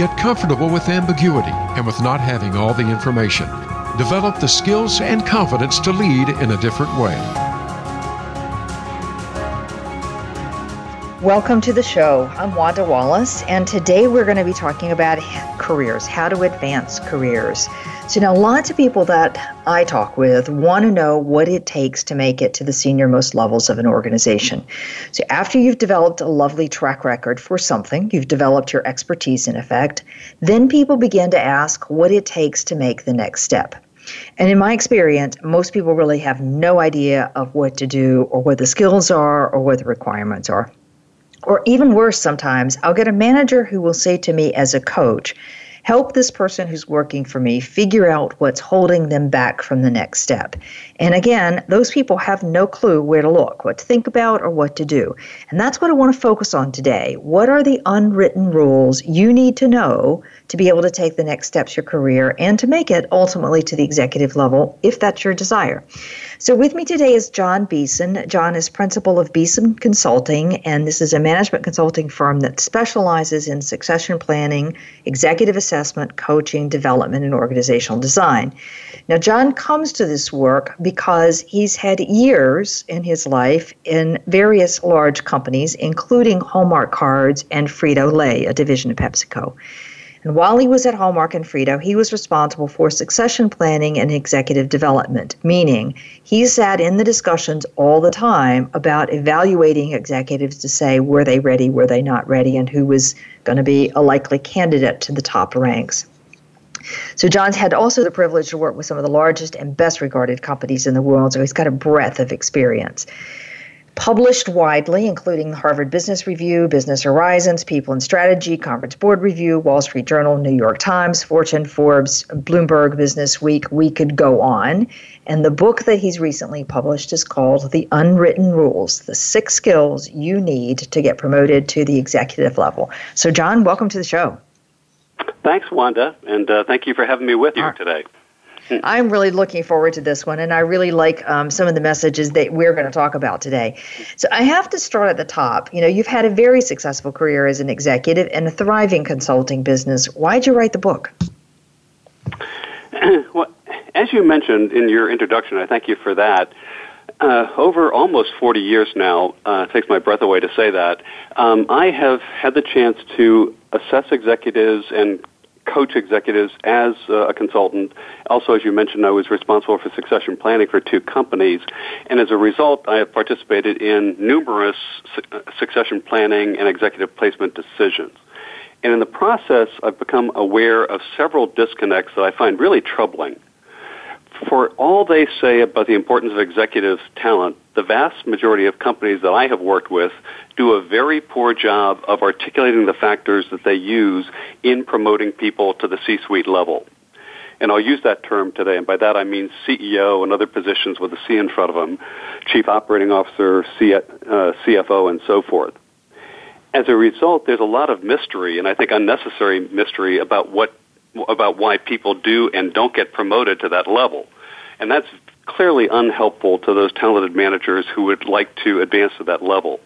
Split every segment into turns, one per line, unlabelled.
Get comfortable with ambiguity and with not having all the information. Develop the skills and confidence to lead in a different way.
Welcome to the show. I'm Wanda Wallace, and today we're going to be talking about careers, how to advance careers. So, now lots of people that I talk with want to know what it takes to make it to the senior most levels of an organization. So, after you've developed a lovely track record for something, you've developed your expertise in effect, then people begin to ask what it takes to make the next step. And in my experience, most people really have no idea of what to do or what the skills are or what the requirements are. Or even worse, sometimes I'll get a manager who will say to me as a coach, help this person who's working for me figure out what's holding them back from the next step. And again, those people have no clue where to look, what to think about, or what to do. And that's what I want to focus on today. What are the unwritten rules you need to know to be able to take the next steps your career and to make it ultimately to the executive level if that's your desire? So, with me today is John Beeson. John is principal of Beeson Consulting, and this is a management consulting firm that specializes in succession planning, executive assessment, coaching, development, and organizational design. Now, John comes to this work because he's had years in his life in various large companies, including Hallmark Cards and Frito Lay, a division of PepsiCo. And while he was at Hallmark and Frito, he was responsible for succession planning and executive development, meaning he sat in the discussions all the time about evaluating executives to say were they ready, were they not ready, and who was going to be a likely candidate to the top ranks. So John's had also the privilege to work with some of the largest and best regarded companies in the world, so he's got a breadth of experience published widely, including Harvard Business Review, Business Horizons, People and Strategy, Conference Board Review, Wall Street Journal, New York Times, Fortune, Forbes, Bloomberg Business Week. We could go on. And the book that he's recently published is called The Unwritten Rules The Six Skills You Need to Get Promoted to the Executive Level. So, John, welcome to the show.
Thanks, Wanda, and uh, thank you for having me with you today.
I'm really looking forward to this one, and I really like um, some of the messages that we're going to talk about today. So I have to start at the top. You know, you've had a very successful career as an executive and a thriving consulting business. Why'd you write the book?
well, as you mentioned in your introduction, I thank you for that. Uh, over almost 40 years now, uh, it takes my breath away to say that, um, I have had the chance to assess executives and coach executives as uh, a consultant. Also, as you mentioned, I was responsible for succession planning for two companies. And as a result, I have participated in numerous uh, succession planning and executive placement decisions. And in the process, I've become aware of several disconnects that I find really troubling for all they say about the importance of executive talent, the vast majority of companies that I have worked with do a very poor job of articulating the factors that they use in promoting people to the C-suite level. And I'll use that term today, and by that I mean CEO and other positions with a C in front of them, Chief Operating Officer, C, uh, CFO, and so forth. As a result, there's a lot of mystery, and I think unnecessary mystery about what about why people do and don't get promoted to that level. And that's clearly unhelpful to those talented managers who would like to advance to that level.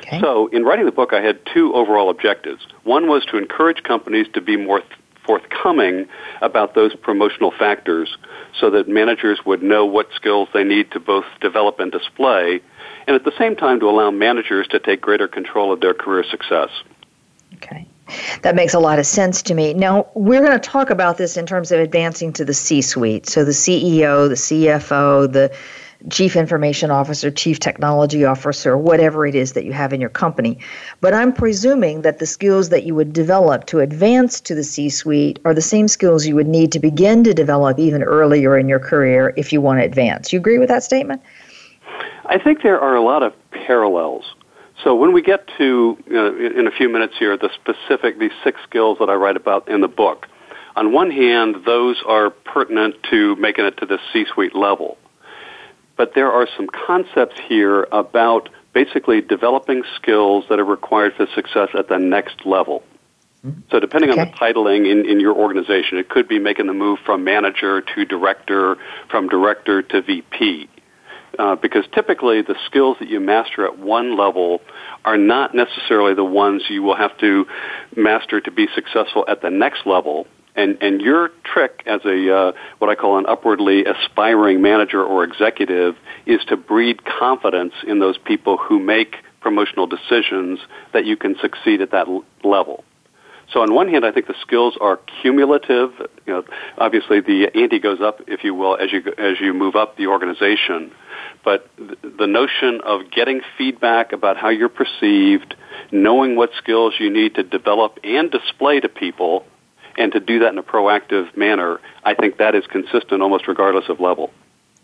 Okay. So, in writing the book, I had two overall objectives. One was to encourage companies to be more th- forthcoming about those promotional factors so that managers would know what skills they need to both develop and display, and at the same time to allow managers to take greater control of their career success.
Okay. That makes a lot of sense to me. Now, we're going to talk about this in terms of advancing to the C suite. So, the CEO, the CFO, the chief information officer, chief technology officer, whatever it is that you have in your company. But I'm presuming that the skills that you would develop to advance to the C suite are the same skills you would need to begin to develop even earlier in your career if you want to advance. You agree with that statement?
I think there are a lot of parallels. So when we get to, in a few minutes here, the specific, these six skills that I write about in the book, On one hand, those are pertinent to making it to the C-suite level. But there are some concepts here about basically developing skills that are required for success at the next level. Mm-hmm. So depending okay. on the titling in, in your organization, it could be making the move from manager to director, from director to VP. Uh, because typically the skills that you master at one level are not necessarily the ones you will have to master to be successful at the next level. And, and your trick as a uh, what I call an upwardly aspiring manager or executive is to breed confidence in those people who make promotional decisions that you can succeed at that l- level. So on one hand, I think the skills are cumulative. You know, obviously the ante goes up, if you will, as you as you move up the organization. But the notion of getting feedback about how you're perceived, knowing what skills you need to develop and display to people, and to do that in a proactive manner, I think that is consistent almost regardless of level.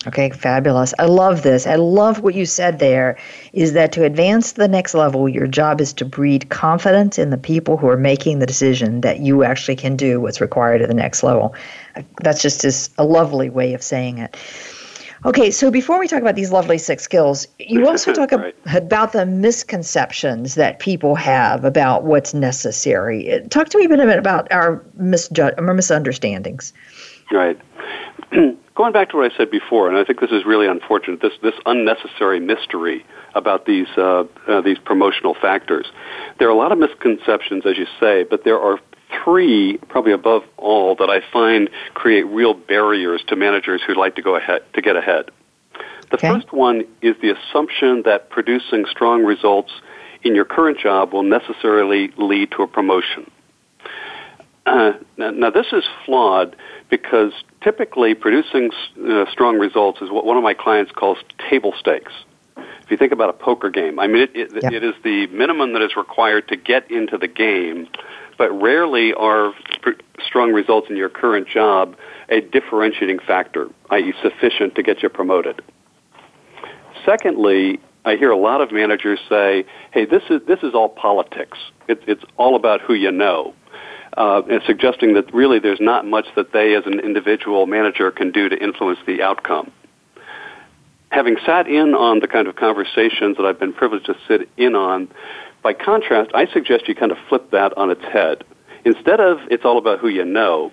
Okay, fabulous. I love this. I love what you said there is that to advance to the next level, your job is to breed confidence in the people who are making the decision that you actually can do what's required at the next level. That's just a lovely way of saying it. Okay, so before we talk about these lovely six skills, you also talk right. about the misconceptions that people have about what's necessary. Talk to me a bit about our, misju- our misunderstandings.
Right. going back to what I said before, and I think this is really unfortunate. This this unnecessary mystery about these uh, uh, these promotional factors. There are a lot of misconceptions, as you say, but there are three, probably above all, that I find create real barriers to managers who like to go ahead to get ahead. The okay. first one is the assumption that producing strong results in your current job will necessarily lead to a promotion. Uh, now, now, this is flawed because typically producing uh, strong results is what one of my clients calls table stakes. If you think about a poker game, I mean, it, it, it is the minimum that is required to get into the game, but rarely are pr- strong results in your current job a differentiating factor, i.e., sufficient to get you promoted. Secondly, I hear a lot of managers say, "Hey, this is this is all politics. It's it's all about who you know." Uh, and suggesting that really there's not much that they as an individual manager can do to influence the outcome. Having sat in on the kind of conversations that I've been privileged to sit in on, by contrast, I suggest you kind of flip that on its head. Instead of it's all about who you know,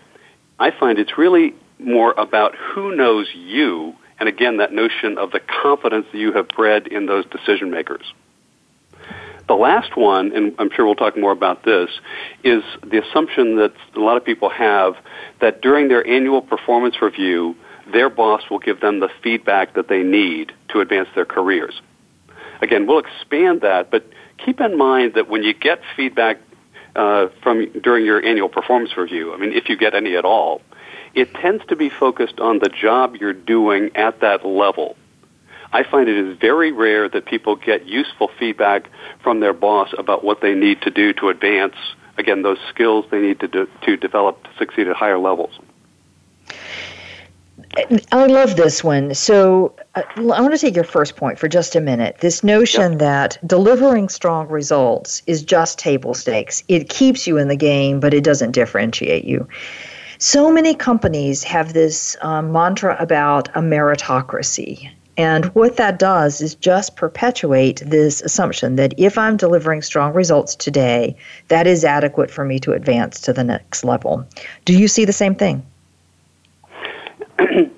I find it's really more about who knows you, and again, that notion of the confidence that you have bred in those decision makers. The last one, and I'm sure we'll talk more about this, is the assumption that a lot of people have that during their annual performance review, their boss will give them the feedback that they need to advance their careers. Again, we'll expand that, but keep in mind that when you get feedback uh, from during your annual performance review, I mean, if you get any at all, it tends to be focused on the job you're doing at that level. I find it is very rare that people get useful feedback from their boss about what they need to do to advance, again, those skills they need to, do, to develop to succeed at higher levels.
I love this one. So uh, I want to take your first point for just a minute. This notion yep. that delivering strong results is just table stakes. It keeps you in the game, but it doesn't differentiate you. So many companies have this um, mantra about a meritocracy. And what that does is just perpetuate this assumption that if I'm delivering strong results today, that is adequate for me to advance to the next level. Do you see the same thing?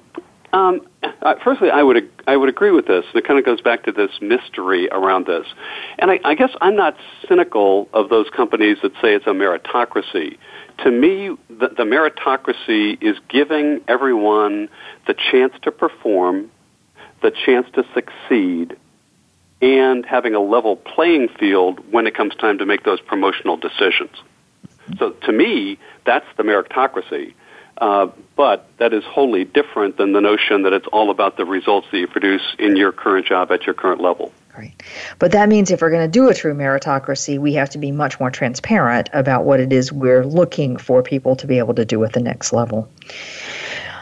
um, uh, firstly, I would I would agree with this. It kind of goes back to this mystery around this, and I, I guess I'm not cynical of those companies that say it's a meritocracy. To me, the, the meritocracy is giving everyone the chance to perform the chance to succeed and having a level playing field when it comes time to make those promotional decisions. So to me, that's the meritocracy. Uh, but that is wholly different than the notion that it's all about the results that you produce in your current job at your current level.
Right. But that means if we're going to do a true meritocracy, we have to be much more transparent about what it is we're looking for people to be able to do at the next level.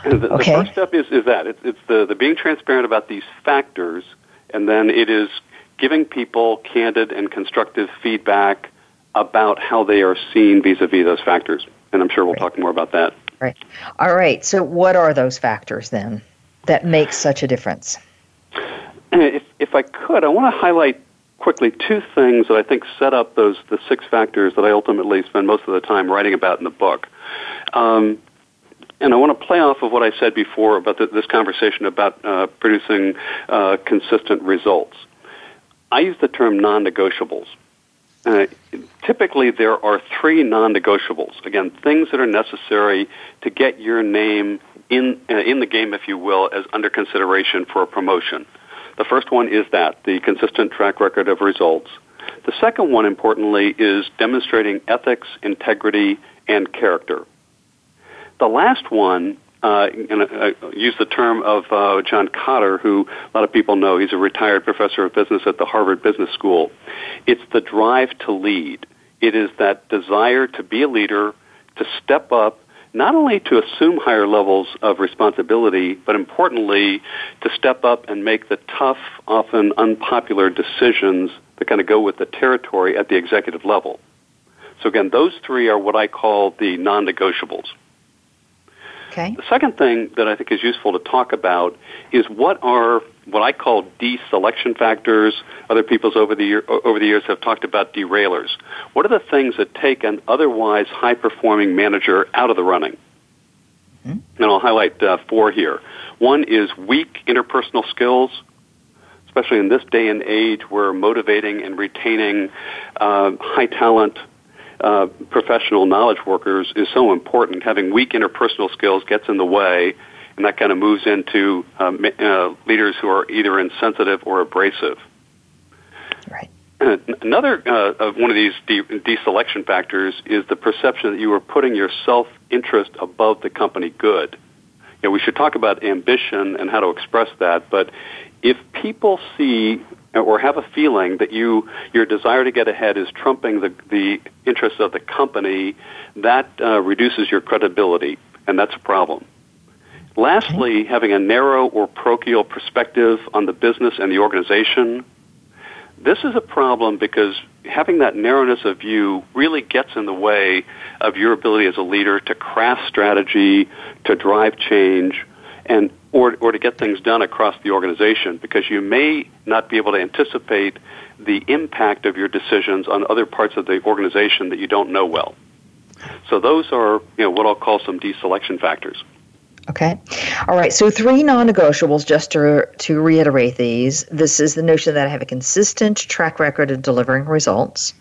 The, okay. the first step is, is that it's, it's the, the being transparent about these factors, and then it is giving people candid and constructive feedback about how they are seen vis-a-vis those factors. And I'm sure we'll talk more about that.
Right. All right. So, what are those factors then that make such a difference?
If, if I could, I want to highlight quickly two things that I think set up those the six factors that I ultimately spend most of the time writing about in the book. Um, and I want to play off of what I said before about the, this conversation about uh, producing uh, consistent results. I use the term non-negotiables. Uh, typically, there are three non-negotiables. Again, things that are necessary to get your name in uh, in the game, if you will, as under consideration for a promotion. The first one is that the consistent track record of results. The second one, importantly, is demonstrating ethics, integrity, and character. The last one, uh, and I use the term of uh, John Kotter, who a lot of people know. He's a retired professor of business at the Harvard Business School. It's the drive to lead. It is that desire to be a leader, to step up, not only to assume higher levels of responsibility, but importantly, to step up and make the tough, often unpopular decisions that kind of go with the territory at the executive level. So again, those three are what I call the non-negotiables.
Okay.
The second thing that I think is useful to talk about is what are what I call deselection factors. Other people's over the year, over the years have talked about derailers. What are the things that take an otherwise high performing manager out of the running? Mm-hmm. And I'll highlight uh, four here. One is weak interpersonal skills, especially in this day and age where motivating and retaining uh, high talent uh, professional knowledge workers is so important. Having weak interpersonal skills gets in the way, and that kind of moves into um, uh, leaders who are either insensitive or abrasive.
Right.
another uh, of one of these de- deselection factors is the perception that you are putting your self-interest above the company good. You know, we should talk about ambition and how to express that, but if people see or have a feeling that you your desire to get ahead is trumping the the interests of the company, that uh, reduces your credibility, and that's a problem. Lastly, having a narrow or parochial perspective on the business and the organization, this is a problem because having that narrowness of view really gets in the way of your ability as a leader to craft strategy, to drive change, and or, or to get things done across the organization because you may not be able to anticipate the impact of your decisions on other parts of the organization that you don't know well. So those are you know what I'll call some deselection factors.
Okay. All right. So three non-negotiables just to to reiterate these. This is the notion that I have a consistent track record of delivering results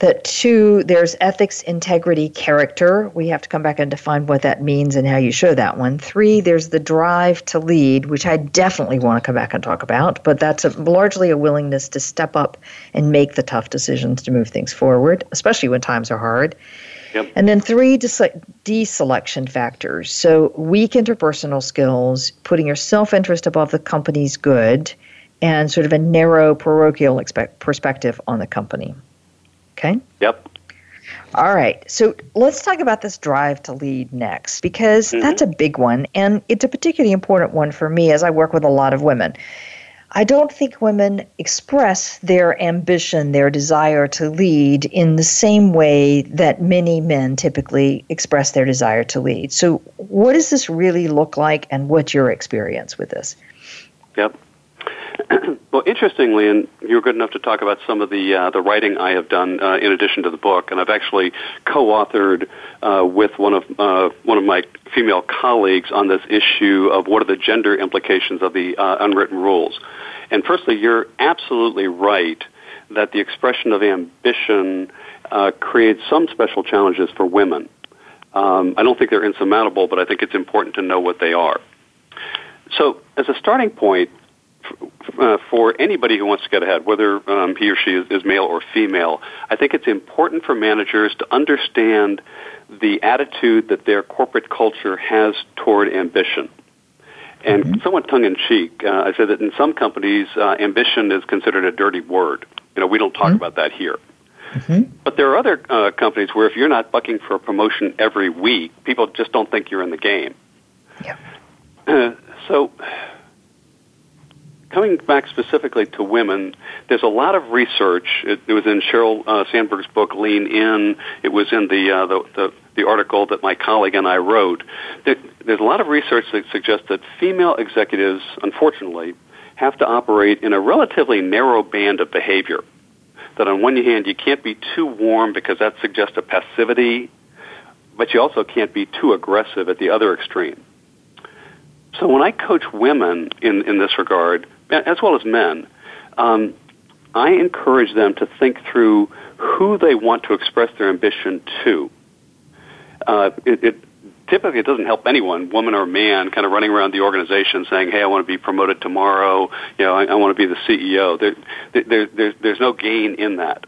that two, there's ethics, integrity, character. We have to come back and define what that means and how you show that one. Three, there's the drive to lead, which I definitely want to come back and talk about, but that's a, largely a willingness to step up and make the tough decisions to move things forward, especially when times are hard.
Yep.
And then three deselection factors. So weak interpersonal skills, putting your self interest above the company's good, and sort of a narrow parochial expect- perspective on the company. Okay?
Yep.
All right. So let's talk about this drive to lead next because mm-hmm. that's a big one and it's a particularly important one for me as I work with a lot of women. I don't think women express their ambition, their desire to lead in the same way that many men typically express their desire to lead. So, what does this really look like, and what's your experience with this?
Yep. well, interestingly, and you were good enough to talk about some of the uh, the writing I have done uh, in addition to the book, and I've actually co-authored uh, with one of uh, one of my female colleagues on this issue of what are the gender implications of the uh, unwritten rules. And firstly, you're absolutely right that the expression of ambition uh, creates some special challenges for women. Um, I don't think they're insurmountable, but I think it's important to know what they are. So, as a starting point, uh, for anybody who wants to get ahead, whether um, he or she is, is male or female, I think it's important for managers to understand the attitude that their corporate culture has toward ambition. And mm-hmm. somewhat tongue in cheek, uh, I said that in some companies, uh, ambition is considered a dirty word. You know, we don't talk mm-hmm. about that here. Mm-hmm. But there are other uh, companies where if you're not bucking for a promotion every week, people just don't think you're in the game.
Yeah.
Uh, so coming back specifically to women, there's a lot of research. It, it was in Sheryl uh, Sandberg's book Lean In. It was in the, uh, the, the the article that my colleague and I wrote. There, there's a lot of research that suggests that female executives, unfortunately, have to operate in a relatively narrow band of behavior. That on one hand, you can't be too warm because that suggests a passivity, but you also can't be too aggressive at the other extreme. So when I coach women in, in this regard, as well as men, um, I encourage them to think through who they want to express their ambition to. Uh, it, it typically it doesn't help anyone, woman or man, kind of running around the organization saying, "Hey, I want to be promoted tomorrow. You know, I, I want to be the CEO." There, there, there, there's no gain in that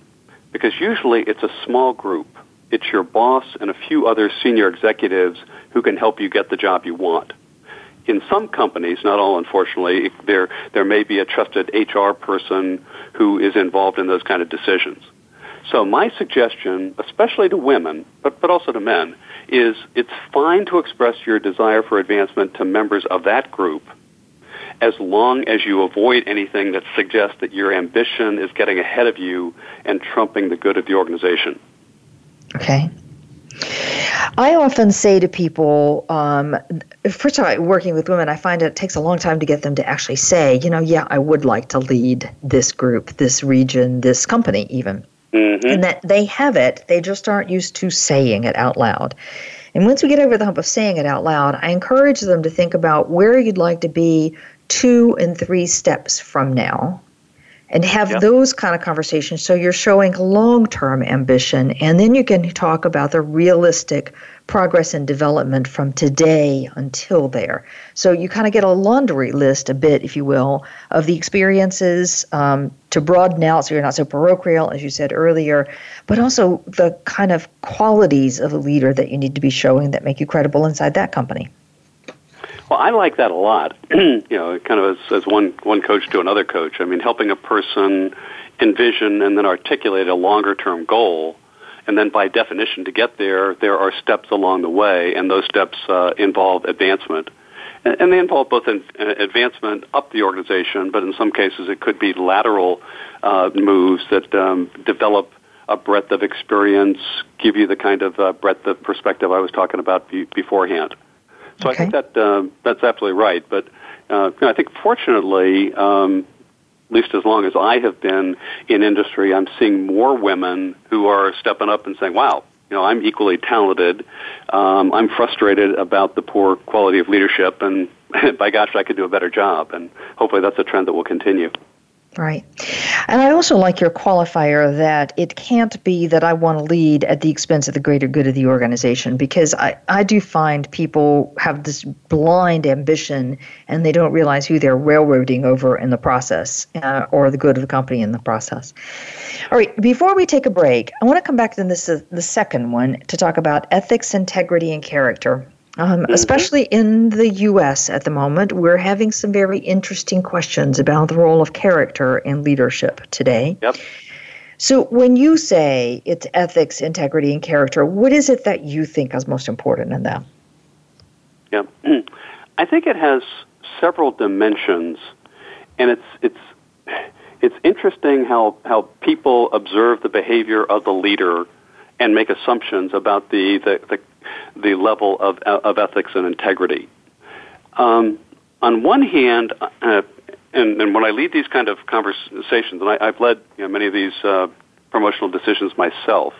because usually it's a small group. It's your boss and a few other senior executives who can help you get the job you want in some companies, not all unfortunately, there there may be a trusted HR person who is involved in those kind of decisions. So my suggestion, especially to women, but but also to men, is it's fine to express your desire for advancement to members of that group as long as you avoid anything that suggests that your ambition is getting ahead of you and trumping the good of the organization.
Okay. I often say to people, um, first of all, working with women, I find it takes a long time to get them to actually say, you know, yeah, I would like to lead this group, this region, this company, even. Mm-hmm. And that they have it, they just aren't used to saying it out loud. And once we get over the hump of saying it out loud, I encourage them to think about where you'd like to be two and three steps from now and have yep. those kind of conversations. So you're showing long-term ambition and then you can talk about the realistic progress and development from today until there. So you kind of get a laundry list a bit if you will of the experiences um, to broaden out so you're not so parochial as you said earlier but also the kind of qualities of a leader that you need to be showing that make you credible inside that company
well, I like that a lot. you know, kind of as, as one one coach to another coach. I mean, helping a person envision and then articulate a longer term goal, and then by definition, to get there, there are steps along the way, and those steps uh, involve advancement. And, and they involve both in, uh, advancement up the organization, but in some cases, it could be lateral uh, moves that um, develop a breadth of experience, give you the kind of uh, breadth of perspective I was talking about be- beforehand. So okay. I think that uh, that's absolutely right. But uh, I think fortunately, um, at least as long as I have been in industry, I'm seeing more women who are stepping up and saying, "Wow, you know, I'm equally talented. Um, I'm frustrated about the poor quality of leadership, and by gosh, I could do a better job." And hopefully, that's a trend that will continue.
Right. And I also like your qualifier that it can't be that I want to lead at the expense of the greater good of the organization because I, I do find people have this blind ambition and they don't realize who they're railroading over in the process uh, or the good of the company in the process. All right, before we take a break, I want to come back to this uh, the second one to talk about ethics, integrity, and character. Um, mm-hmm. Especially in the U.S. at the moment, we're having some very interesting questions about the role of character in leadership today.
Yep.
So, when you say it's ethics, integrity, and character, what is it that you think is most important in them?
Yeah, I think it has several dimensions, and it's it's it's interesting how how people observe the behavior of the leader and make assumptions about the the, the the level of, of ethics and integrity. Um, on one hand, uh, and, and, when I lead these kind of conversations, and I, have led you know, many of these uh, promotional decisions myself,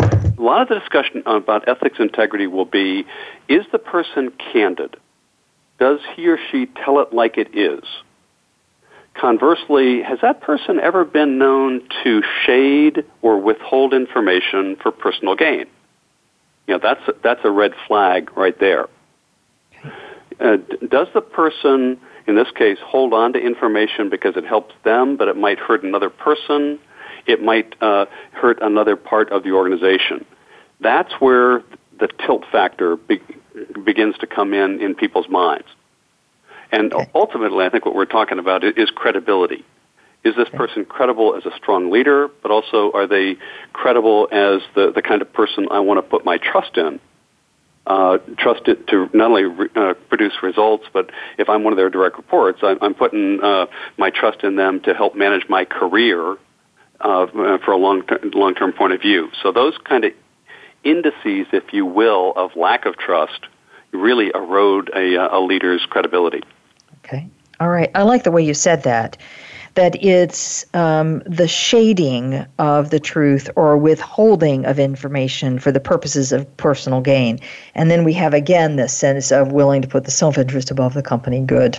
a lot of the discussion about ethics and integrity will be, is the person candid? Does he or she tell it like it is? Conversely, has that person ever been known to shade or withhold information for personal gain? You know that's that's a red flag right there. Uh, does the person, in this case, hold on to information because it helps them, but it might hurt another person? It might uh, hurt another part of the organization. That's where the tilt factor be- begins to come in in people's minds. And ultimately, I think what we're talking about is credibility is this person credible as a strong leader, but also are they credible as the, the kind of person I want to put my trust in? uh, trust it to not only re- uh, produce results, but if I'm one of their direct reports, I'm, I'm putting uh, my trust in them to help manage my career uh, for a long long term point of view. So those kind of indices, if you will, of lack of trust really erode a, a leader's credibility.
Okay. All right. I like the way you said that that it's um, the shading of the truth or withholding of information for the purposes of personal gain. And then we have again this sense of willing to put the self interest above the company good.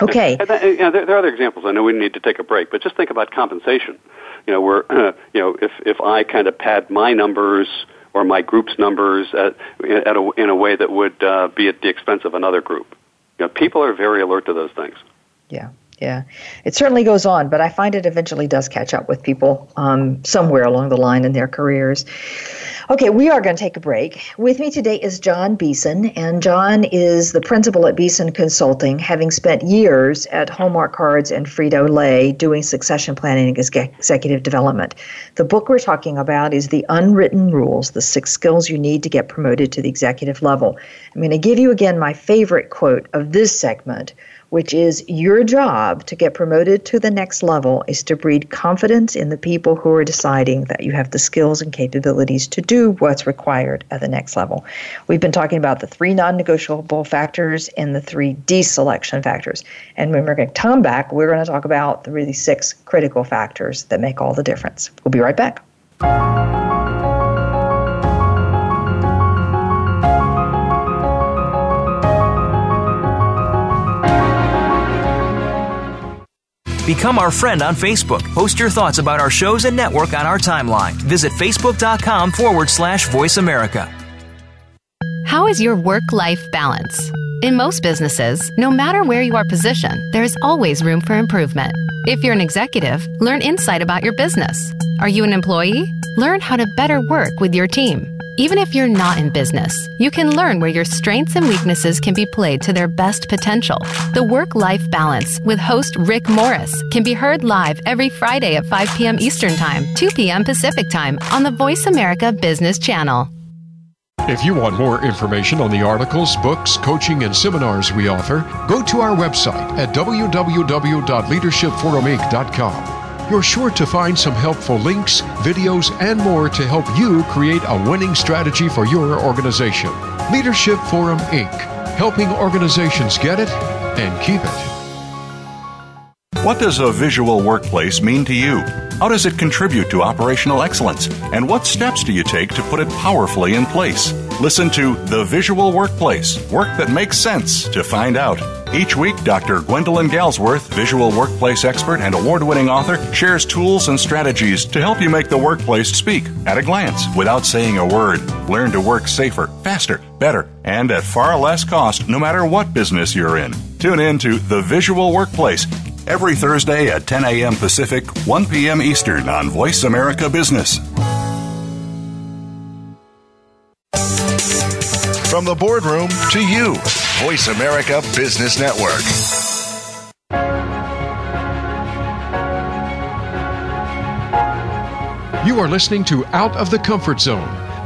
Okay.
And that, you know, there, there, are other examples. I know we need to take a break, but just think about compensation. You know, where uh, you know if if I kind of pad my numbers or my group's numbers at, at a, in a way that would uh, be at the expense of another group. You know, people are very alert to those things.
Yeah yeah. It certainly goes on, but I find it eventually does catch up with people um, somewhere along the line in their careers. Okay, we are going to take a break. With me today is John Beeson, and John is the principal at Beeson Consulting, having spent years at Hallmark Cards and Frito Lay doing succession planning and executive development. The book we're talking about is The Unwritten Rules The Six Skills You Need to Get Promoted to the Executive Level. I'm going to give you again my favorite quote of this segment which is your job to get promoted to the next level is to breed confidence in the people who are deciding that you have the skills and capabilities to do what's required at the next level. We've been talking about the three non negotiable factors and the three deselection factors. And when we're going to come back, we're going to talk about the really six critical factors that make all the difference. We'll be right back.
Become our friend on Facebook. Post your thoughts about our shows and network on our timeline. Visit facebook.com forward slash voice America.
How is your work life balance? In most businesses, no matter where you are positioned, there is always room for improvement. If you're an executive, learn insight about your business. Are you an employee? Learn how to better work with your team. Even if you're not in business, you can learn where your strengths and weaknesses can be played to their best potential. The Work Life Balance with host Rick Morris can be heard live every Friday at 5 p.m. Eastern Time, 2 p.m. Pacific Time on the Voice America Business Channel.
If you want more information on the articles, books, coaching, and seminars we offer, go to our website at www.leadershipforuminc.com you're sure to find some helpful links, videos, and more to help you create a winning strategy for your organization. Leadership Forum Inc., helping organizations get it and keep it.
What does a visual workplace mean to you? How does it contribute to operational excellence? And what steps do you take to put it powerfully in place? Listen to The Visual Workplace Work That Makes Sense to find out. Each week, Dr. Gwendolyn Galsworth, visual workplace expert and award winning author, shares tools and strategies to help you make the workplace speak at a glance without saying a word. Learn to work safer, faster, better, and at far less cost no matter what business you're in. Tune in to The Visual Workplace every Thursday at 10 a.m. Pacific, 1 p.m. Eastern on Voice America Business.
From the boardroom to you. Voice America Business Network.
You are listening to Out of the Comfort Zone.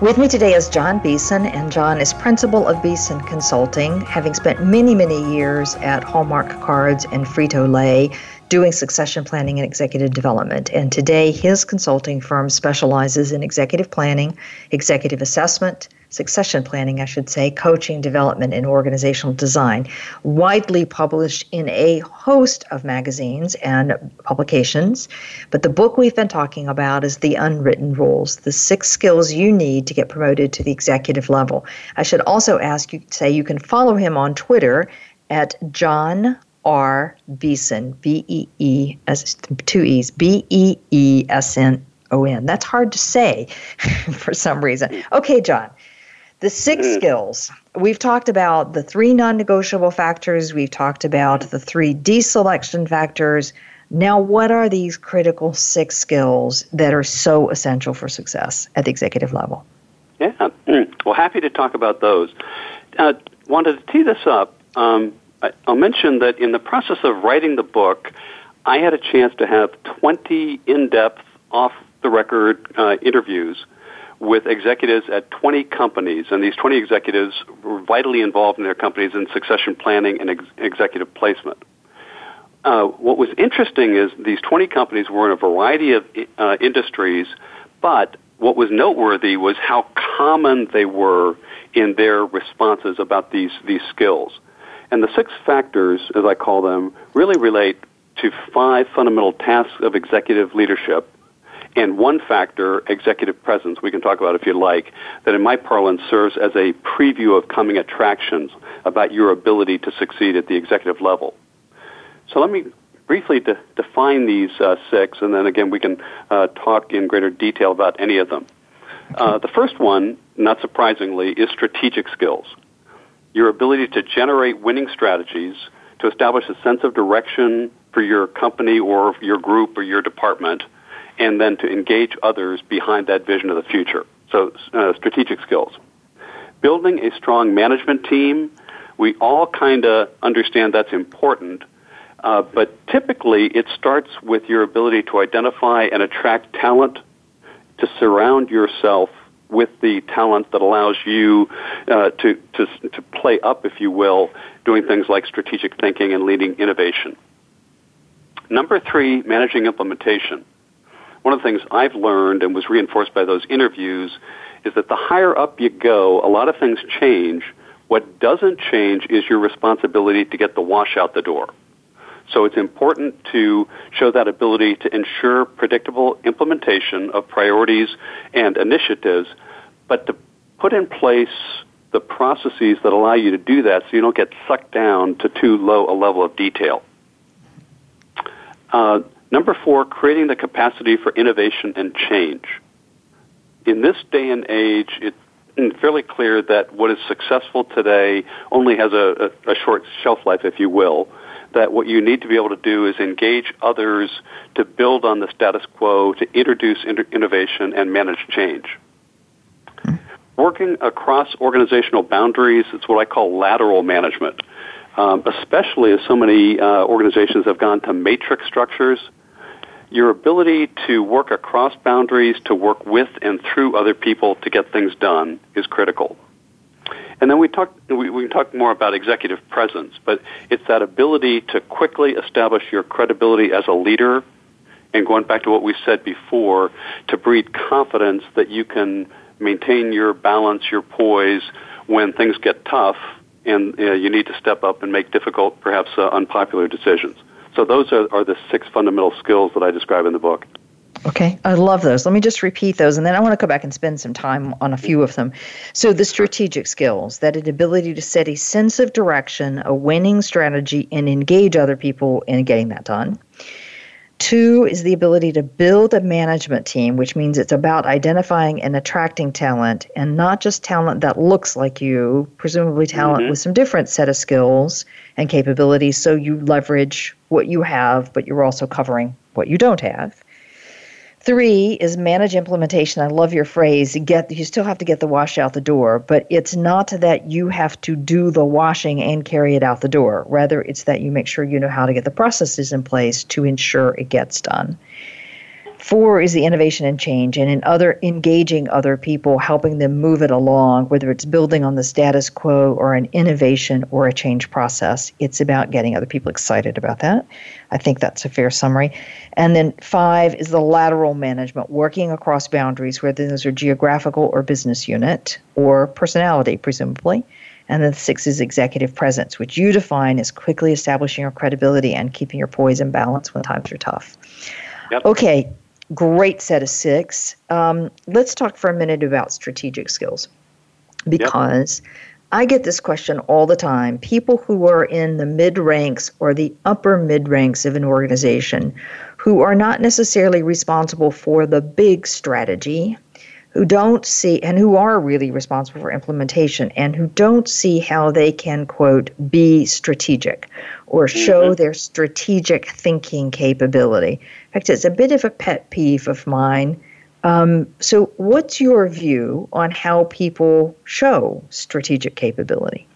With me today is John Beeson, and John is principal of Beeson Consulting, having spent many, many years at Hallmark Cards and Frito Lay doing succession planning and executive development. And today, his consulting firm specializes in executive planning, executive assessment, succession planning, I should say, coaching, development, and organizational design, widely published in a host of magazines and publications. But the book we've been talking about is The Unwritten Rules The Six Skills You Need to Get Promoted to the Executive Level. I should also ask you, say, you can follow him on Twitter at John R. Beeson, B E E S two E's, B E E S N O N. That's hard to say for some reason. Okay, John. The six mm. skills. We've talked about the three non negotiable factors, we've talked about the three deselection factors. Now, what are these critical six skills that are so essential for success at the executive level?
Yeah, mm. well, happy to talk about those. Uh, wanted to tee this up. Um, I'll mention that in the process of writing the book, I had a chance to have 20 in depth, off the record uh, interviews with executives at 20 companies, and these 20 executives were vitally involved in their companies in succession planning and ex- executive placement. Uh, what was interesting is these 20 companies were in a variety of uh, industries, but what was noteworthy was how common they were in their responses about these, these skills. And the six factors, as I call them, really relate to five fundamental tasks of executive leadership and one factor, executive presence, we can talk about if you like, that in my parlance serves as a preview of coming attractions about your ability to succeed at the executive level. So let me briefly de- define these uh, six, and then again we can uh, talk in greater detail about any of them. Uh, the first one, not surprisingly, is strategic skills. Your ability to generate winning strategies, to establish a sense of direction for your company or your group or your department, and then to engage others behind that vision of the future. So, uh, strategic skills. Building a strong management team, we all kind of understand that's important, uh, but typically it starts with your ability to identify and attract talent, to surround yourself with the talent that allows you uh, to, to, to play up, if you will, doing things like strategic thinking and leading innovation. Number three, managing implementation one of the things I've learned and was reinforced by those interviews is that the higher up you go, a lot of things change. What doesn't change is your responsibility to get the wash out the door. So it's important to show that ability to ensure predictable implementation of priorities and initiatives, but to put in place the processes that allow you to do that so you don't get sucked down to too low a level of detail. Uh, Number four, creating the capacity for innovation and change. In this day and age, it's fairly clear that what is successful today only has a, a, a short shelf life, if you will. That what you need to be able to do is engage others to build on the status quo, to introduce inter- innovation and manage change. Working across organizational boundaries, it's what I call lateral management. Um, especially as so many uh, organizations have gone to matrix structures, your ability to work across boundaries, to work with and through other people to get things done is critical. And then we talk, we, we talk more about executive presence, but it's that ability to quickly establish your credibility as a leader and going back to what we said before, to breed confidence that you can maintain your balance, your poise when things get tough and uh, you need to step up and make difficult, perhaps uh, unpopular decisions. So those are, are the six fundamental skills that I describe in the book.
Okay, I love those. Let me just repeat those, and then I want to go back and spend some time on a few of them. So, the strategic skills, that an ability to set a sense of direction, a winning strategy, and engage other people in getting that done. Two is the ability to build a management team, which means it's about identifying and attracting talent, and not just talent that looks like you, presumably talent mm-hmm. with some different set of skills and capabilities. So you leverage what you have, but you're also covering what you don't have. Three is manage implementation. I love your phrase. Get you still have to get the wash out the door, but it's not that you have to do the washing and carry it out the door. Rather, it's that you make sure you know how to get the processes in place to ensure it gets done. Four is the innovation and change, and in other engaging other people, helping them move it along, whether it's building on the status quo or an innovation or a change process. It's about getting other people excited about that. I think that's a fair summary. And then five is the lateral management, working across boundaries, whether those are geographical or business unit or personality, presumably. And then six is executive presence, which you define as quickly establishing your credibility and keeping your poise and balance when times are tough. Yep. Okay, great set of six. Um, let's talk for a minute about strategic skills because yep. I get this question all the time. People who are in the mid ranks or the upper mid ranks of an organization who are not necessarily responsible for the big strategy, who don't see and who are really responsible for implementation and who don't see how they can quote be strategic or show mm-hmm. their strategic thinking capability. Fact, it's a bit of a pet peeve of mine. Um, so, what's your view on how people show strategic capability?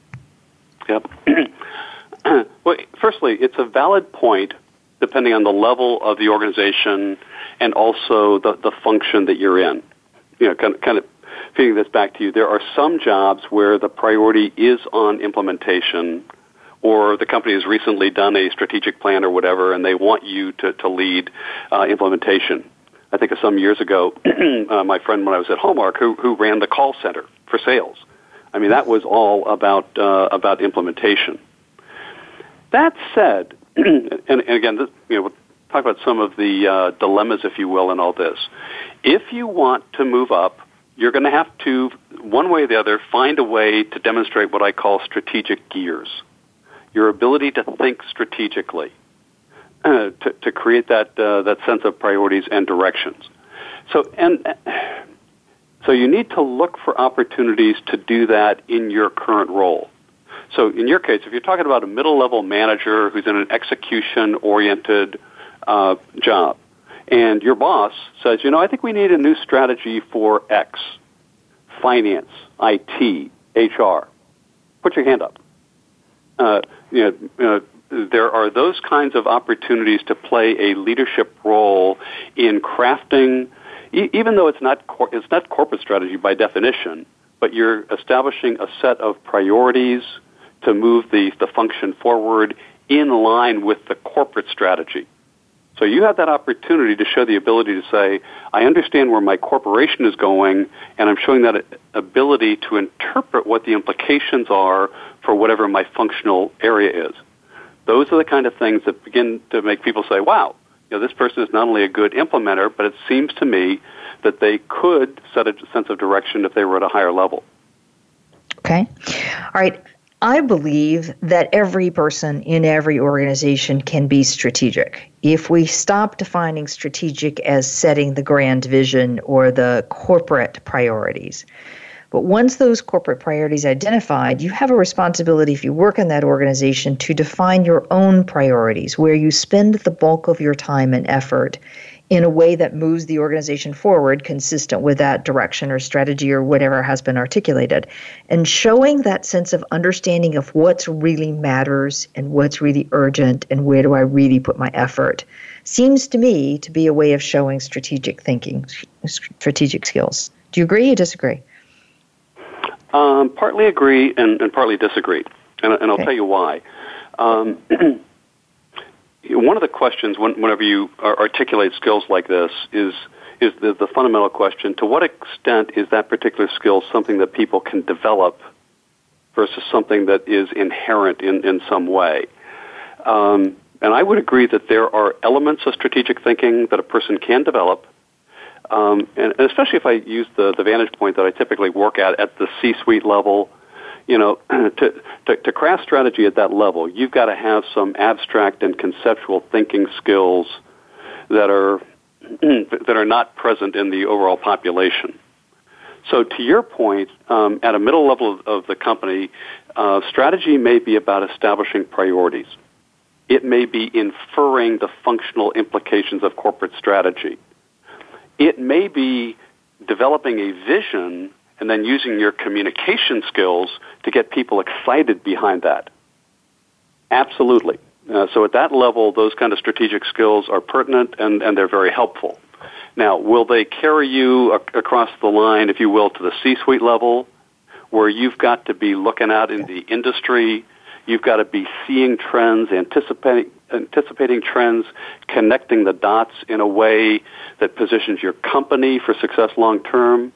Yep. well, firstly, it's a valid point depending on the level of the organization and also the, the function that you're in you know, kind of, kind of feeding this back to you, there are some jobs where the priority is on implementation or the company has recently done a strategic plan or whatever and they want you to, to lead uh, implementation. I think of some years ago, uh, my friend when I was at Hallmark who, who ran the call center for sales. I mean, that was all about, uh, about implementation. That said, and, and again, this, you know, we'll talk about some of the uh, dilemmas, if you will, in all this. If you want to move up, you're going to have to, one way or the other, find a way to demonstrate what I call strategic gears. Your ability to think strategically, uh, to, to create that, uh, that sense of priorities and directions. So, and, so you need to look for opportunities to do that in your current role. So in your case, if you're talking about a middle level manager who's in an execution oriented uh, job, and your boss says, you know, I think we need a new strategy for X, finance, IT, HR, put your hand up. Uh, you know, uh, there are those kinds of opportunities to play a leadership role in crafting, even though it's not cor- it's not corporate strategy by definition, but you're establishing a set of priorities to move the the function forward in line with the corporate strategy. So you have that opportunity to show the ability to say, I understand where my corporation is going, and I'm showing that ability to interpret what the implications are for whatever my functional area is. Those are the kind of things that begin to make people say, wow, you know, this person is not only a good implementer, but it seems to me that they could set a sense of direction if they were at a higher level.
Okay. All right. I believe that every person in every organization can be strategic. If we stop defining strategic as setting the grand vision or the corporate priorities, but once those corporate priorities identified, you have a responsibility if you work in that organization to define your own priorities, where you spend the bulk of your time and effort in a way that moves the organization forward consistent with that direction or strategy or whatever has been articulated. And showing that sense of understanding of what's really matters and what's really urgent and where do I really put my effort seems to me to be a way of showing strategic thinking, strategic skills. Do you agree or disagree?
Um, partly agree and, and partly disagree. And, and I'll okay. tell you why. Um, one of the questions when, whenever you articulate skills like this is is the, the fundamental question: To what extent is that particular skill something that people can develop versus something that is inherent in, in some way? Um, and I would agree that there are elements of strategic thinking that a person can develop. Um, and especially if I use the, the vantage point that I typically work at at the C-suite level, you know, to, to, to craft strategy at that level, you've got to have some abstract and conceptual thinking skills that are that are not present in the overall population. So, to your point, um, at a middle level of, of the company, uh, strategy may be about establishing priorities. It may be inferring the functional implications of corporate strategy. It may be developing a vision and then using your communication skills to get people excited behind that. Absolutely. Uh, so at that level, those kind of strategic skills are pertinent and, and they're very helpful. Now, will they carry you ac- across the line, if you will, to the C-suite level, where you've got to be looking out in the industry, you've got to be seeing trends, anticipating anticipating trends, connecting the dots in a way that positions your company for success long term.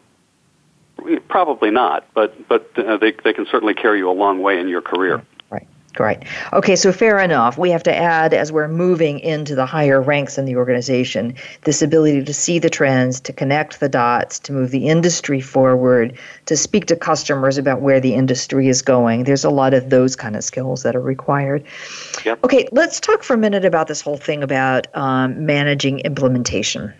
Probably not, but but uh, they they can certainly carry you a long way in your career.
Right. Right. Okay, so fair enough. We have to add, as we're moving into the higher ranks in the organization, this ability to see the trends, to connect the dots, to move the industry forward, to speak to customers about where the industry is going. There's a lot of those kind of skills that are required.
Yep.
Okay, let's talk for a minute about this whole thing about um, managing implementation.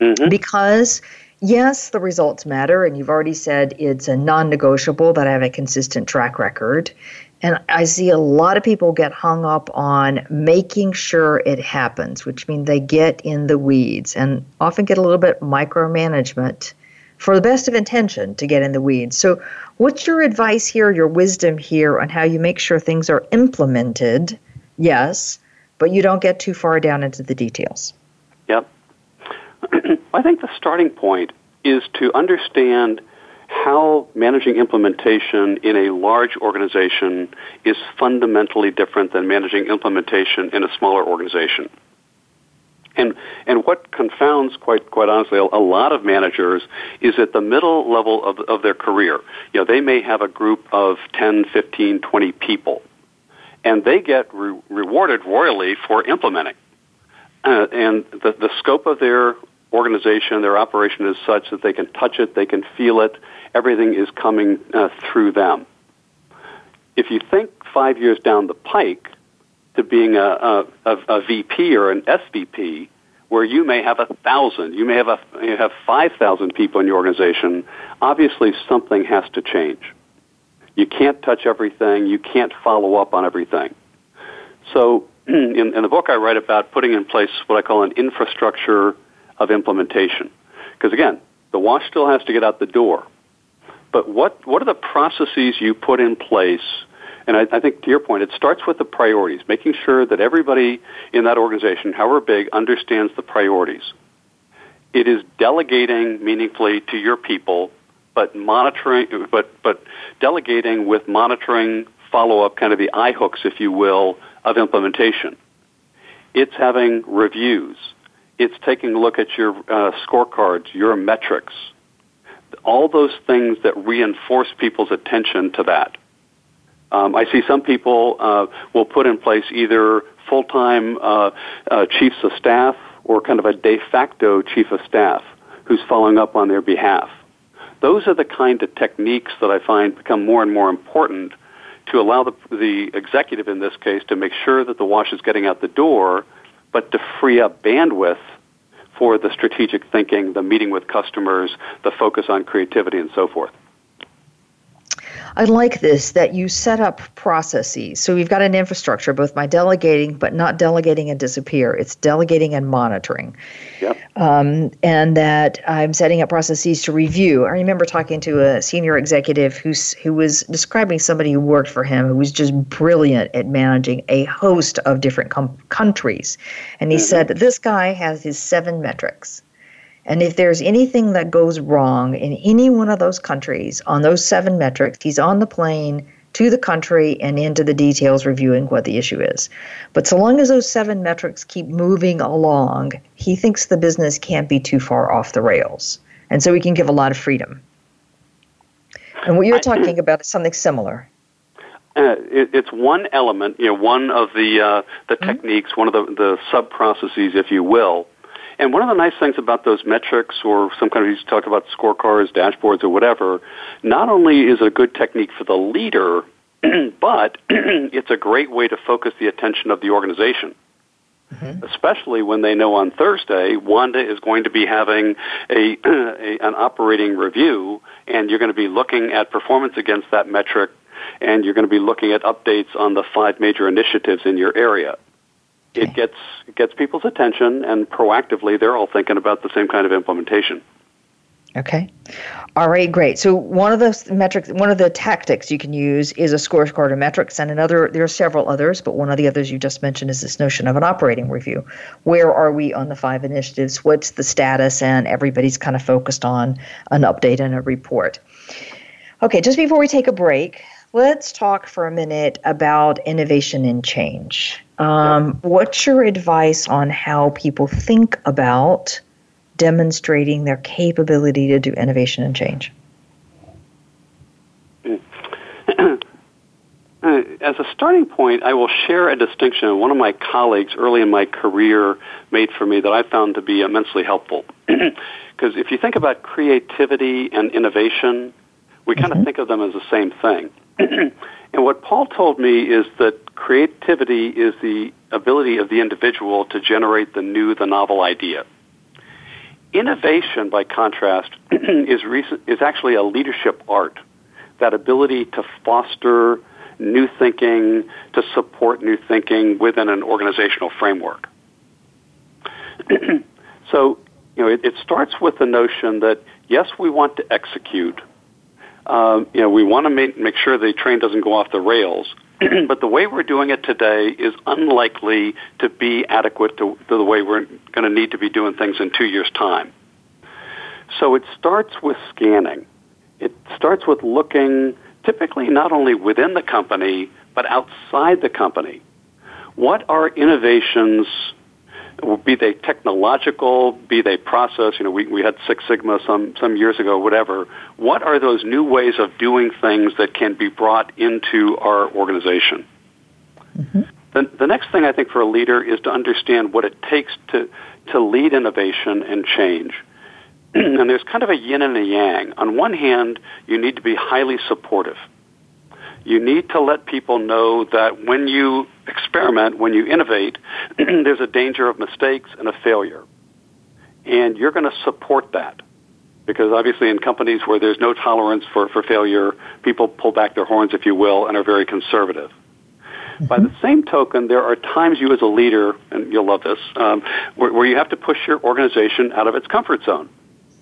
Mm-hmm. Because yes, the results matter, and you've already said it's a non negotiable that I have a consistent track record. And I see a lot of people get hung up on making sure it happens, which means they get in the weeds and often get a little bit micromanagement for the best of intention to get in the weeds. So, what's your advice here, your wisdom here on how you make sure things are implemented? Yes, but you don't get too far down into the details.
Yep. I think the starting point is to understand how managing implementation in a large organization is fundamentally different than managing implementation in a smaller organization. And, and what confounds, quite, quite honestly, a, a lot of managers is at the middle level of, of their career. You know, they may have a group of 10, 15, 20 people, and they get re- rewarded royally for implementing. Uh, and the, the scope of their organization, their operation is such that they can touch it, they can feel it, everything is coming uh, through them. If you think five years down the pike to being a, a, a, VP or an SVP, where you may have a thousand, you may have a, you have five thousand people in your organization, obviously something has to change. You can't touch everything. You can't follow up on everything. So, in, in the book, I write about putting in place what I call an infrastructure of implementation. Because again, the wash still has to get out the door. But what, what are the processes you put in place? And I, I think to your point, it starts with the priorities, making sure that everybody in that organization, however big, understands the priorities. It is delegating meaningfully to your people, but monitoring, but, but delegating with monitoring, follow up, kind of the eye hooks, if you will, of implementation. It's having reviews it's taking a look at your uh, scorecards, your metrics, all those things that reinforce people's attention to that. Um, I see some people uh, will put in place either full-time uh, uh, chiefs of staff or kind of a de facto chief of staff who's following up on their behalf. Those are the kind of techniques that I find become more and more important to allow the, the executive in this case to make sure that the wash is getting out the door but to free up bandwidth for the strategic thinking, the meeting with customers, the focus on creativity, and so forth.
I like this that you set up processes. So we've got an infrastructure, both by delegating, but not delegating and disappear. It's delegating and monitoring.
Yep.
Um, and that I'm setting up processes to review. I remember talking to a senior executive who's, who was describing somebody who worked for him who was just brilliant at managing a host of different com- countries. And he mm-hmm. said, This guy has his seven metrics. And if there's anything that goes wrong in any one of those countries on those seven metrics, he's on the plane to the country and into the details reviewing what the issue is. But so long as those seven metrics keep moving along, he thinks the business can't be too far off the rails. And so we can give a lot of freedom. And what you're talking about is something similar.
Uh, it, it's one element, you know, one of the uh, the mm-hmm. techniques, one of the, the sub processes, if you will, and one of the nice things about those metrics, or some kind of you talk about scorecards, dashboards, or whatever, not only is it a good technique for the leader, but it's a great way to focus the attention of the organization. Mm-hmm. Especially when they know on Thursday, Wanda is going to be having a, a an operating review, and you're going to be looking at performance against that metric, and you're going to be looking at updates on the five major initiatives in your area it gets it gets people's attention, and proactively, they're all thinking about the same kind of implementation.
Okay. All right, great. So one of the metrics, one of the tactics you can use is a scorecard of metrics, and another. There are several others, but one of the others you just mentioned is this notion of an operating review. Where are we on the five initiatives? What's the status? And everybody's kind of focused on an update and a report. Okay, just before we take a break, let's talk for a minute about innovation and change. Um, what's your advice on how people think about demonstrating their capability to do innovation and change?
As a starting point, I will share a distinction one of my colleagues early in my career made for me that I found to be immensely helpful. Because if you think about creativity and innovation, we kind mm-hmm. of think of them as the same thing. and what Paul told me is that creativity is the ability of the individual to generate the new, the novel idea. Innovation, by contrast, is, recent, is actually a leadership art. That ability to foster new thinking, to support new thinking within an organizational framework. so, you know, it, it, starts with the notion that yes, we want to execute. Um, you know, we want to make, make sure the train doesn't go off the rails, but the way we're doing it today is unlikely to be adequate to, to the way we're going to need to be doing things in two years' time. So it starts with scanning. It starts with looking typically not only within the company, but outside the company. What are innovations be they technological, be they process, you know, we, we had Six Sigma some, some years ago, whatever. What are those new ways of doing things that can be brought into our organization? Mm-hmm. The, the next thing I think for a leader is to understand what it takes to, to lead innovation and change. and there's kind of a yin and a yang. On one hand, you need to be highly supportive you need to let people know that when you experiment, when you innovate, there's a danger of mistakes and a failure. And you're going to support that. Because obviously in companies where there's no tolerance for, for failure, people pull back their horns, if you will, and are very conservative. Mm-hmm. By the same token, there are times you as a leader, and you'll love this, um, where, where you have to push your organization out of its comfort zone.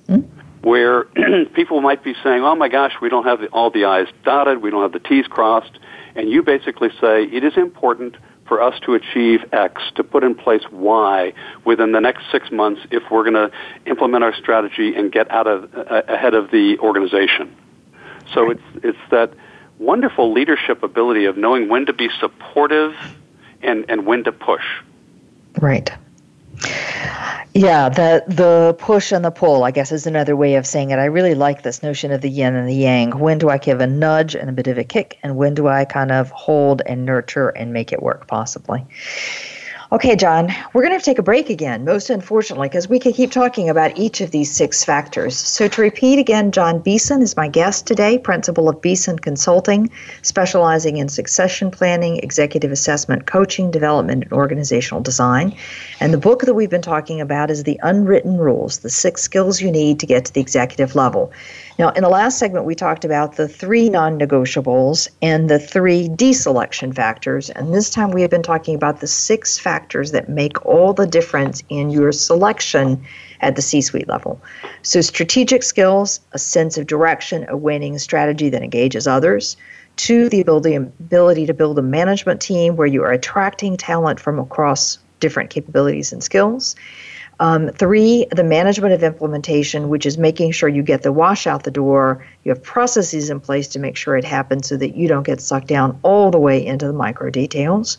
Mm-hmm where people might be saying, oh my gosh, we don't have all the I's dotted, we don't have the T's crossed, and you basically say it is important for us to achieve X, to put in place Y within the next six months if we're going to implement our strategy and get out of uh, ahead of the organization. So it's it's that wonderful leadership ability of knowing when to be supportive and, and when to push.
Right. Yeah, the the push and the pull, I guess, is another way of saying it. I really like this notion of the yin and the yang. When do I give a nudge and a bit of a kick, and when do I kind of hold and nurture and make it work, possibly? Okay, John, we're going to, to take a break again, most unfortunately, because we could keep talking about each of these six factors. So, to repeat again, John Beeson is my guest today, principal of Beeson Consulting, specializing in succession planning, executive assessment, coaching, development, and organizational design. And the book that we've been talking about is The Unwritten Rules The Six Skills You Need to Get to the Executive Level. Now, in the last segment, we talked about the three non negotiables and the three deselection factors. And this time we have been talking about the six factors that make all the difference in your selection at the C suite level. So, strategic skills, a sense of direction, a winning strategy that engages others. Two, the ability, ability to build a management team where you are attracting talent from across different capabilities and skills. Um, three, the management of implementation, which is making sure you get the wash out the door. You have processes in place to make sure it happens so that you don't get sucked down all the way into the micro details.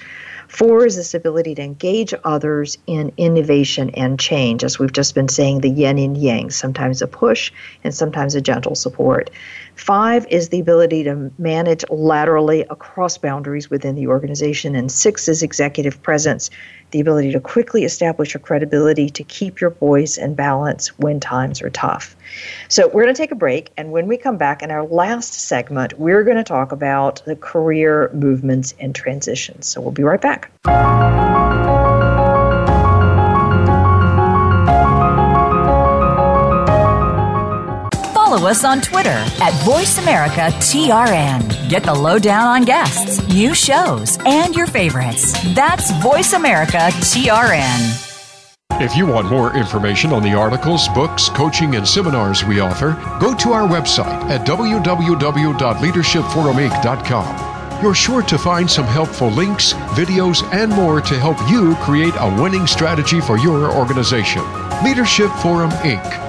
Four is this ability to engage others in innovation and change, as we've just been saying, the yin and yang, sometimes a push and sometimes a gentle support. Five is the ability to manage laterally across boundaries within the organization. And six is executive presence, the ability to quickly establish your credibility to keep your voice and balance when times are tough. So, we're going to take a break. And when we come back in our last segment, we're going to talk about the career movements and transitions. So, we'll be right back.
Follow us on Twitter at VoiceAmericaTRN. Get the lowdown on guests, new shows, and your favorites. That's VoiceAmericaTRN.
If you want more information on the articles, books, coaching, and seminars we offer, go to our website at www.leadershipforuminc.com. You're sure to find some helpful links, videos, and more to help you create a winning strategy for your organization. Leadership Forum Inc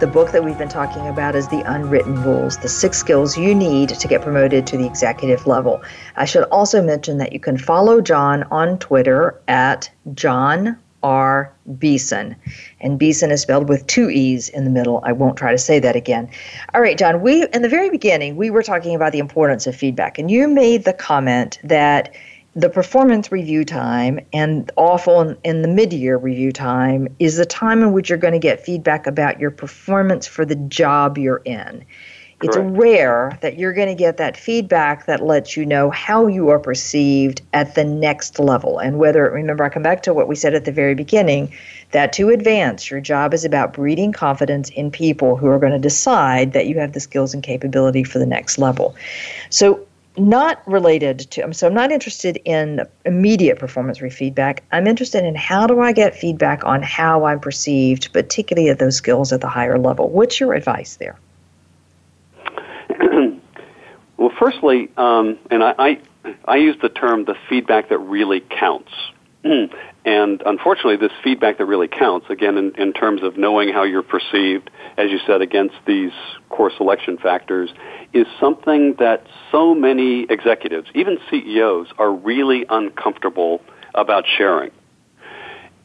The book that we've been talking about is The Unwritten Rules, the six skills you need to get promoted to the executive level. I should also mention that you can follow John on Twitter at John R. Beeson. And Beeson is spelled with two E's in the middle. I won't try to say that again. All right, John, we in the very beginning, we were talking about the importance of feedback, and you made the comment that the performance review time and often in the mid-year review time is the time in which you're going to get feedback about your performance for the job you're in. Correct. It's rare that you're going to get that feedback that lets you know how you are perceived at the next level. And whether, remember, I come back to what we said at the very beginning that to advance, your job is about breeding confidence in people who are going to decide that you have the skills and capability for the next level. So, not related to so i'm not interested in immediate performance feedback. I'm interested in how do i get feedback on how i'm perceived particularly at those skills at the higher level. What's your advice there?
Well firstly um, and I, I, I use the term the feedback that really counts and unfortunately this feedback that really counts again in, in terms of knowing how you're perceived as you said against these core selection factors is something that so many executives, even CEOs, are really uncomfortable about sharing.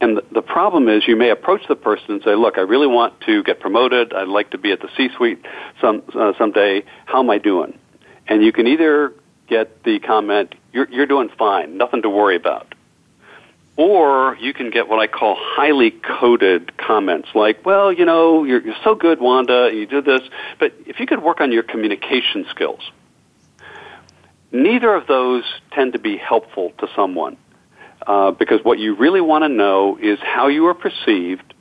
And the, problem is you may approach the person and say, look, I really want to get promoted. I'd like to be at the C-suite some, uh, someday. How am I doing? And you can either get the comment, you're, you're doing fine, nothing to worry about. Or you can get what I call highly coded comments like, well, you know, you're, you're so good, Wanda, and you do this, but if you could work on your communication skills. Neither of those tend to be helpful to someone uh, because what you really want to know is how you are perceived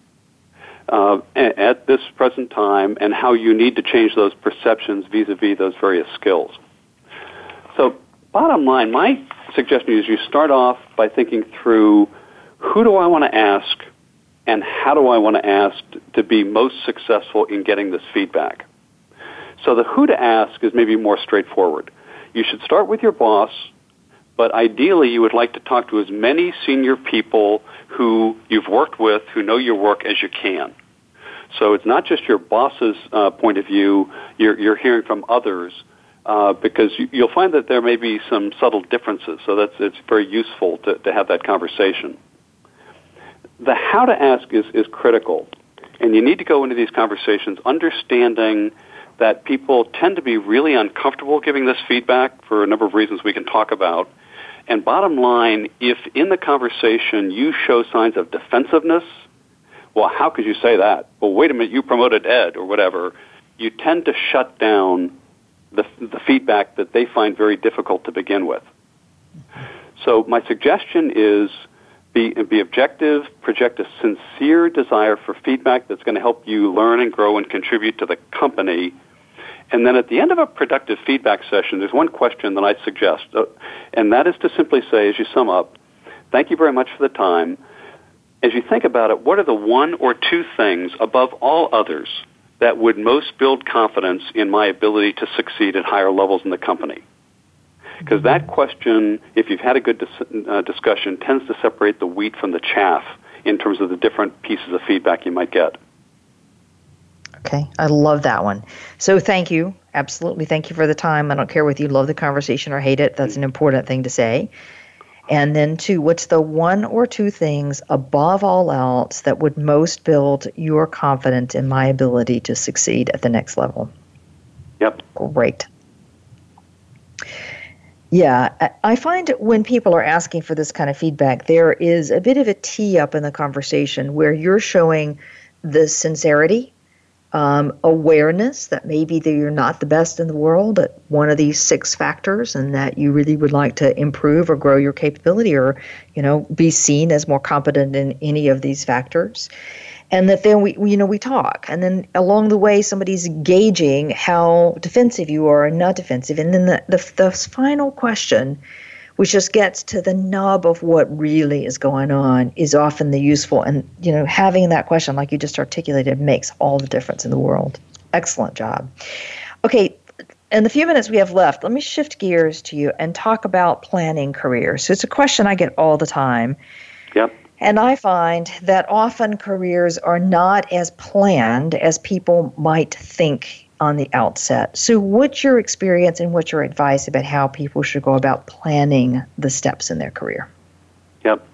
uh, at this present time and how you need to change those perceptions vis-a-vis those various skills. So bottom line, my suggestion is you start off by thinking through who do I want to ask and how do I want to ask to be most successful in getting this feedback. So the who to ask is maybe more straightforward. You should start with your boss, but ideally you would like to talk to as many senior people who you've worked with who know your work as you can. So it's not just your boss's uh, point of view, you're, you're hearing from others uh, because you, you'll find that there may be some subtle differences. So that's it's very useful to, to have that conversation. The how to ask is, is critical, and you need to go into these conversations understanding that people tend to be really uncomfortable giving this feedback for a number of reasons we can talk about. And bottom line, if in the conversation you show signs of defensiveness, well, how could you say that? Well, wait a minute, you promoted Ed or whatever. You tend to shut down the, the feedback that they find very difficult to begin with. So my suggestion is be, be objective, project a sincere desire for feedback that's going to help you learn and grow and contribute to the company. And then at the end of a productive feedback session, there's one question that I suggest, uh, and that is to simply say, as you sum up, thank you very much for the time. As you think about it, what are the one or two things above all others that would most build confidence in my ability to succeed at higher levels in the company? Because that question, if you've had a good dis- uh, discussion, tends to separate the wheat from the chaff in terms of the different pieces of feedback you might get.
Okay, I love that one. So thank you. Absolutely. Thank you for the time. I don't care whether you love the conversation or hate it. That's an important thing to say. And then, two, what's the one or two things above all else that would most build your confidence in my ability to succeed at the next level?
Yep.
Great. Yeah, I find when people are asking for this kind of feedback, there is a bit of a tee up in the conversation where you're showing the sincerity um, awareness that maybe that you're not the best in the world at one of these six factors and that you really would like to improve or grow your capability or you know be seen as more competent in any of these factors. And that then we, you know we talk. And then along the way somebody's gauging how defensive you are and not defensive. And then the, the, the final question which just gets to the nub of what really is going on is often the useful and you know having that question like you just articulated makes all the difference in the world. Excellent job. Okay in the few minutes we have left let me shift gears to you and talk about planning careers. So it's a question i get all the time.
Yep.
And I find that often careers are not as planned as people might think on the outset. So, what's your experience and what's your advice about how people should go about planning the steps in their career?
Yep.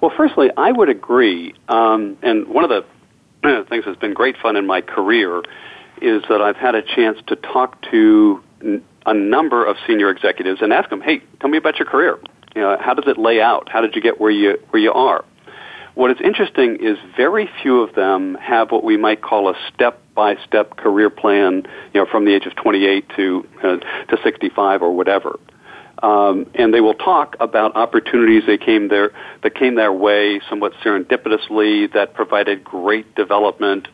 Well, firstly, I would agree. Um, and one of the things that's been great fun in my career is that I've had a chance to talk to a number of senior executives and ask them, "Hey, tell me about your career. You know, how does it lay out? How did you get where you where you are?" What is interesting is very few of them have what we might call a step by step career plan, you know, from the age of 28 to, uh, to 65 or whatever. Um, and they will talk about opportunities they came their, that came their way somewhat serendipitously that provided great development.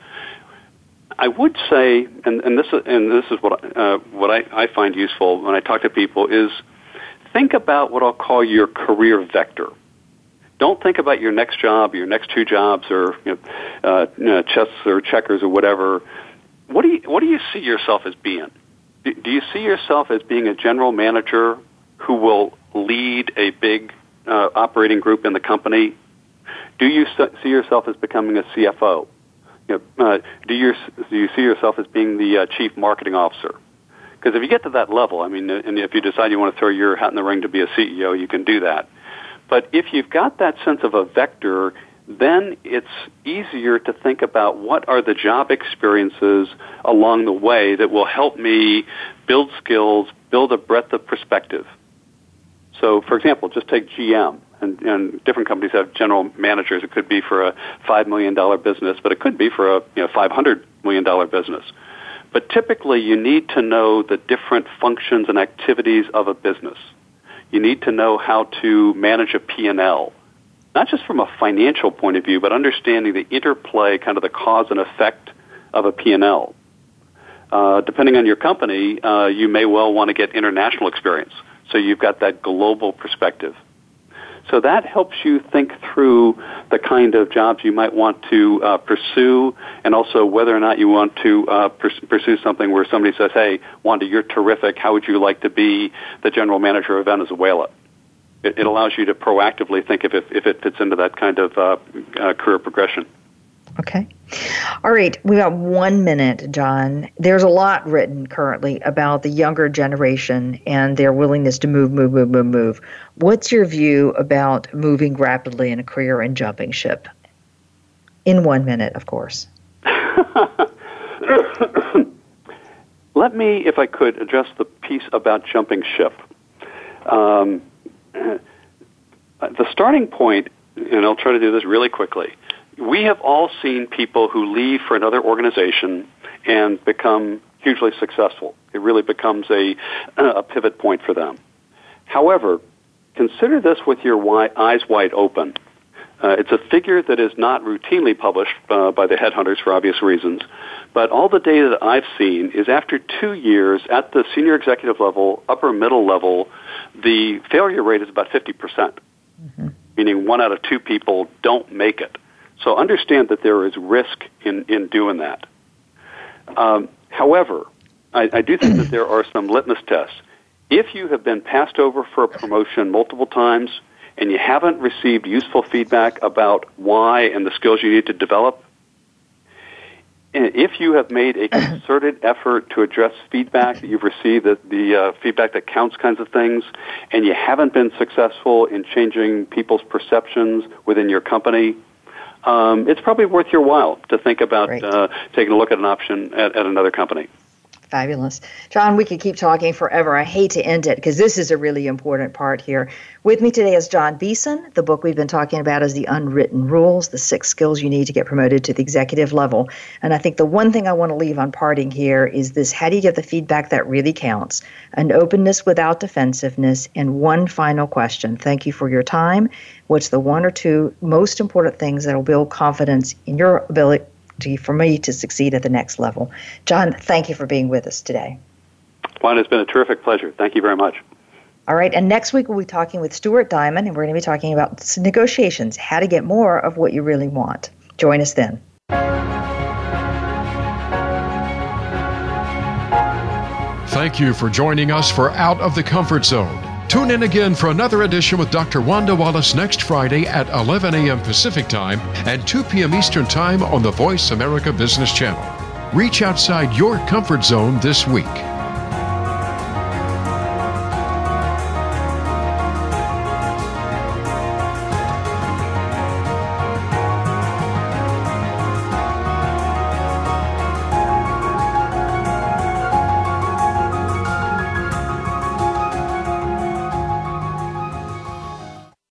I would say, and, and this and this is what uh, what I, I find useful when I talk to people is think about what I'll call your career vector don't think about your next job, your next two jobs, or you know, uh, you know, chess or checkers or whatever. What do you what do you see yourself as being? Do, do you see yourself as being a general manager who will lead a big uh, operating group in the company? Do you see yourself as becoming a CFO? You know, uh, do you do you see yourself as being the uh, chief marketing officer? Because if you get to that level, I mean, and if you decide you want to throw your hat in the ring to be a CEO, you can do that. But if you've got that sense of a vector, then it's easier to think about what are the job experiences along the way that will help me build skills, build a breadth of perspective. So, for example, just take GM. And, and different companies have general managers. It could be for a $5 million business, but it could be for a you know, $500 million business. But typically, you need to know the different functions and activities of a business you need to know how to manage a P&L, not just from a financial point of view, but understanding the interplay, kind of the cause and effect of a P&L. Uh, depending on your company, uh, you may well want to get international experience. So you've got that global perspective. So that helps you think through the kind of jobs you might want to uh, pursue and also whether or not you want to uh, pursue something where somebody says, hey, Wanda, you're terrific. How would you like to be the general manager of Venezuela? It, it allows you to proactively think if it, if it fits into that kind of uh, uh career progression.
Okay. All right. We got one minute, John. There's a lot written currently about the younger generation and their willingness to move, move, move, move, move. What's your view about moving rapidly in a career and jumping ship? In one minute, of course.
Let me, if I could, address the piece about jumping ship. Um, the starting point, and I'll try to do this really quickly we have all seen people who leave for another organization and become hugely successful. It really becomes a, a pivot point for them. However, consider this with your eyes wide open. Uh, it's a figure that is not routinely published uh, by the headhunters for obvious reasons, but all the data that I've seen is after two years at the senior executive level, upper middle level, the failure rate is about 50%, percent mm-hmm. meaning one out of two people don't make it. So understand that there is risk in, in doing that. Um, however, I, I do think that there are some litmus tests. If you have been passed over for a promotion multiple times and you haven't received useful feedback about why and the skills you need to develop, and if you have made a concerted effort to address feedback that you've received, the, the uh, feedback that counts kinds of things, and you haven't been successful in changing people's perceptions within your company, um, it's probably worth your while to think about uh, taking a look at an option at, at another company.
Fabulous. John, we could keep talking forever. I hate to end it because this is a really important part here. With me today is John Beeson. The book we've been talking about is The Unwritten Rules, the six skills you need to get promoted to the executive level. And I think the one thing I want to leave on parting here is this how do you get the feedback that really counts? An openness without defensiveness. And one final question. Thank you for your time. What's the one or two most important things that will build confidence in your ability? For me to succeed at the next level. John, thank you for being with us today.
Wanda, it's been a terrific pleasure. Thank you very much.
All right, and next week we'll be talking with Stuart Diamond, and we're going to be talking about negotiations, how to get more of what you really want. Join us then.
Thank you for joining us for Out of the Comfort Zone. Tune in again for another edition with Dr. Wanda Wallace next Friday at 11 a.m. Pacific Time and 2 p.m. Eastern Time on the Voice America Business Channel. Reach outside your comfort zone this week.